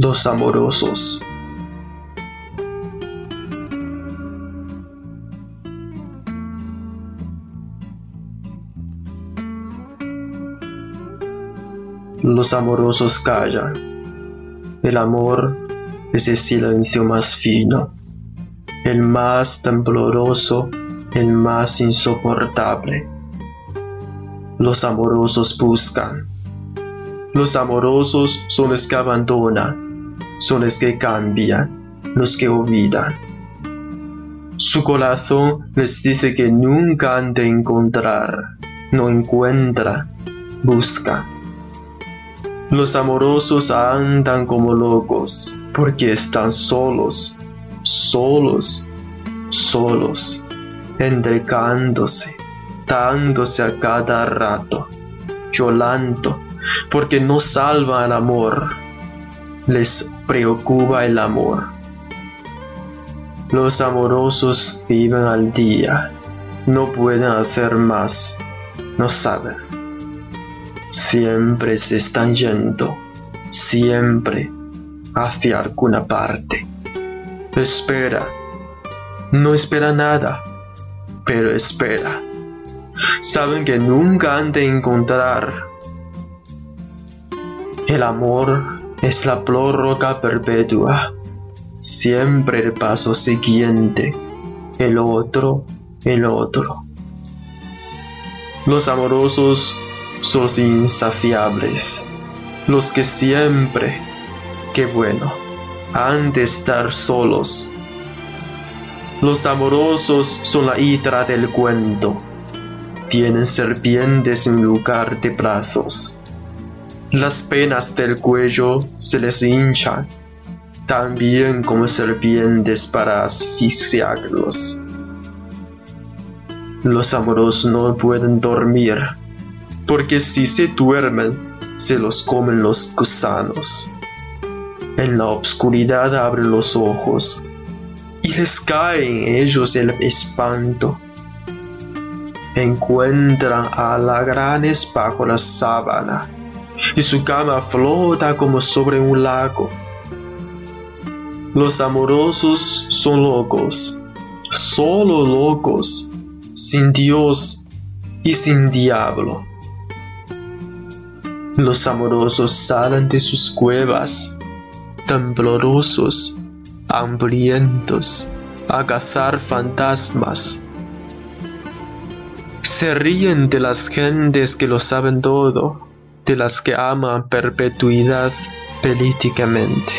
Los amorosos. Los amorosos callan. El amor es el silencio más fino, el más tembloroso, el más insoportable. Los amorosos buscan. Los amorosos son los que abandonan, son los que cambian, los que olvidan. Su corazón les dice que nunca han de encontrar, no encuentra, busca. Los amorosos andan como locos porque están solos, solos, solos, entrecándose, dándose a cada rato, llorando porque no salva el amor, les preocupa el amor. Los amorosos viven al día, no pueden hacer más, no saben siempre se están yendo, siempre hacia alguna parte. Espera, no espera nada, pero espera. Saben que nunca han de encontrar. El amor es la prórroga perpetua, siempre el paso siguiente, el otro, el otro. Los amorosos son los insaciables, los que siempre, qué bueno, han de estar solos. Los amorosos son la hidra del cuento, tienen serpientes en lugar de brazos. Las penas del cuello se les hinchan, también como serpientes para asfixiarlos. Los amorosos no pueden dormir porque si se duermen, se los comen los gusanos. En la oscuridad abren los ojos y les cae en ellos el espanto. Encuentran a granes bajo la sábana y su cama flota como sobre un lago. Los amorosos son locos, solo locos, sin Dios y sin diablo. Los amorosos salen de sus cuevas, temblorosos, hambrientos, a cazar fantasmas. Se ríen de las gentes que lo saben todo, de las que aman perpetuidad políticamente,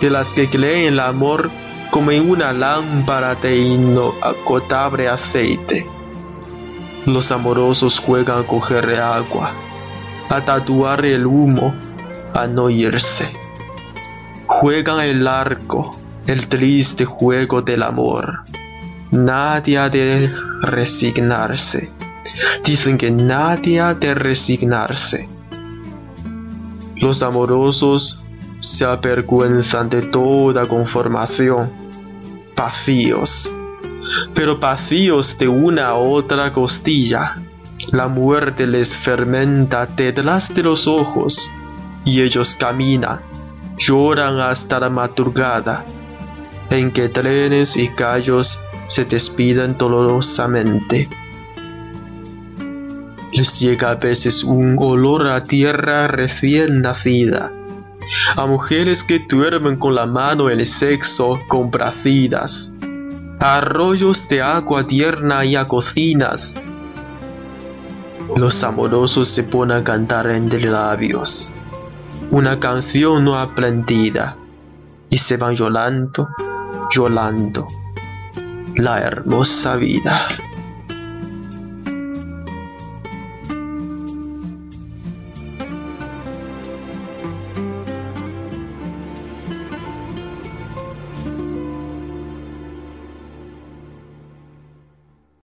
de las que creen el amor como en una lámpara de inagotable aceite. Los amorosos juegan a coger agua a tatuar el humo, a no irse. Juegan el arco, el triste juego del amor. Nadie ha de resignarse. Dicen que nadie ha de resignarse. Los amorosos se avergüenzan de toda conformación, vacíos, pero vacíos de una a otra costilla la muerte les fermenta detrás de los ojos y ellos caminan, lloran hasta la madrugada, en que trenes y callos se despiden dolorosamente. Les llega a veces un olor a tierra recién nacida, a mujeres que duermen con la mano el sexo compracidas, a arroyos de agua tierna y a cocinas los amorosos se ponen a cantar entre labios una canción no aprendida y se van llorando, llorando la hermosa vida.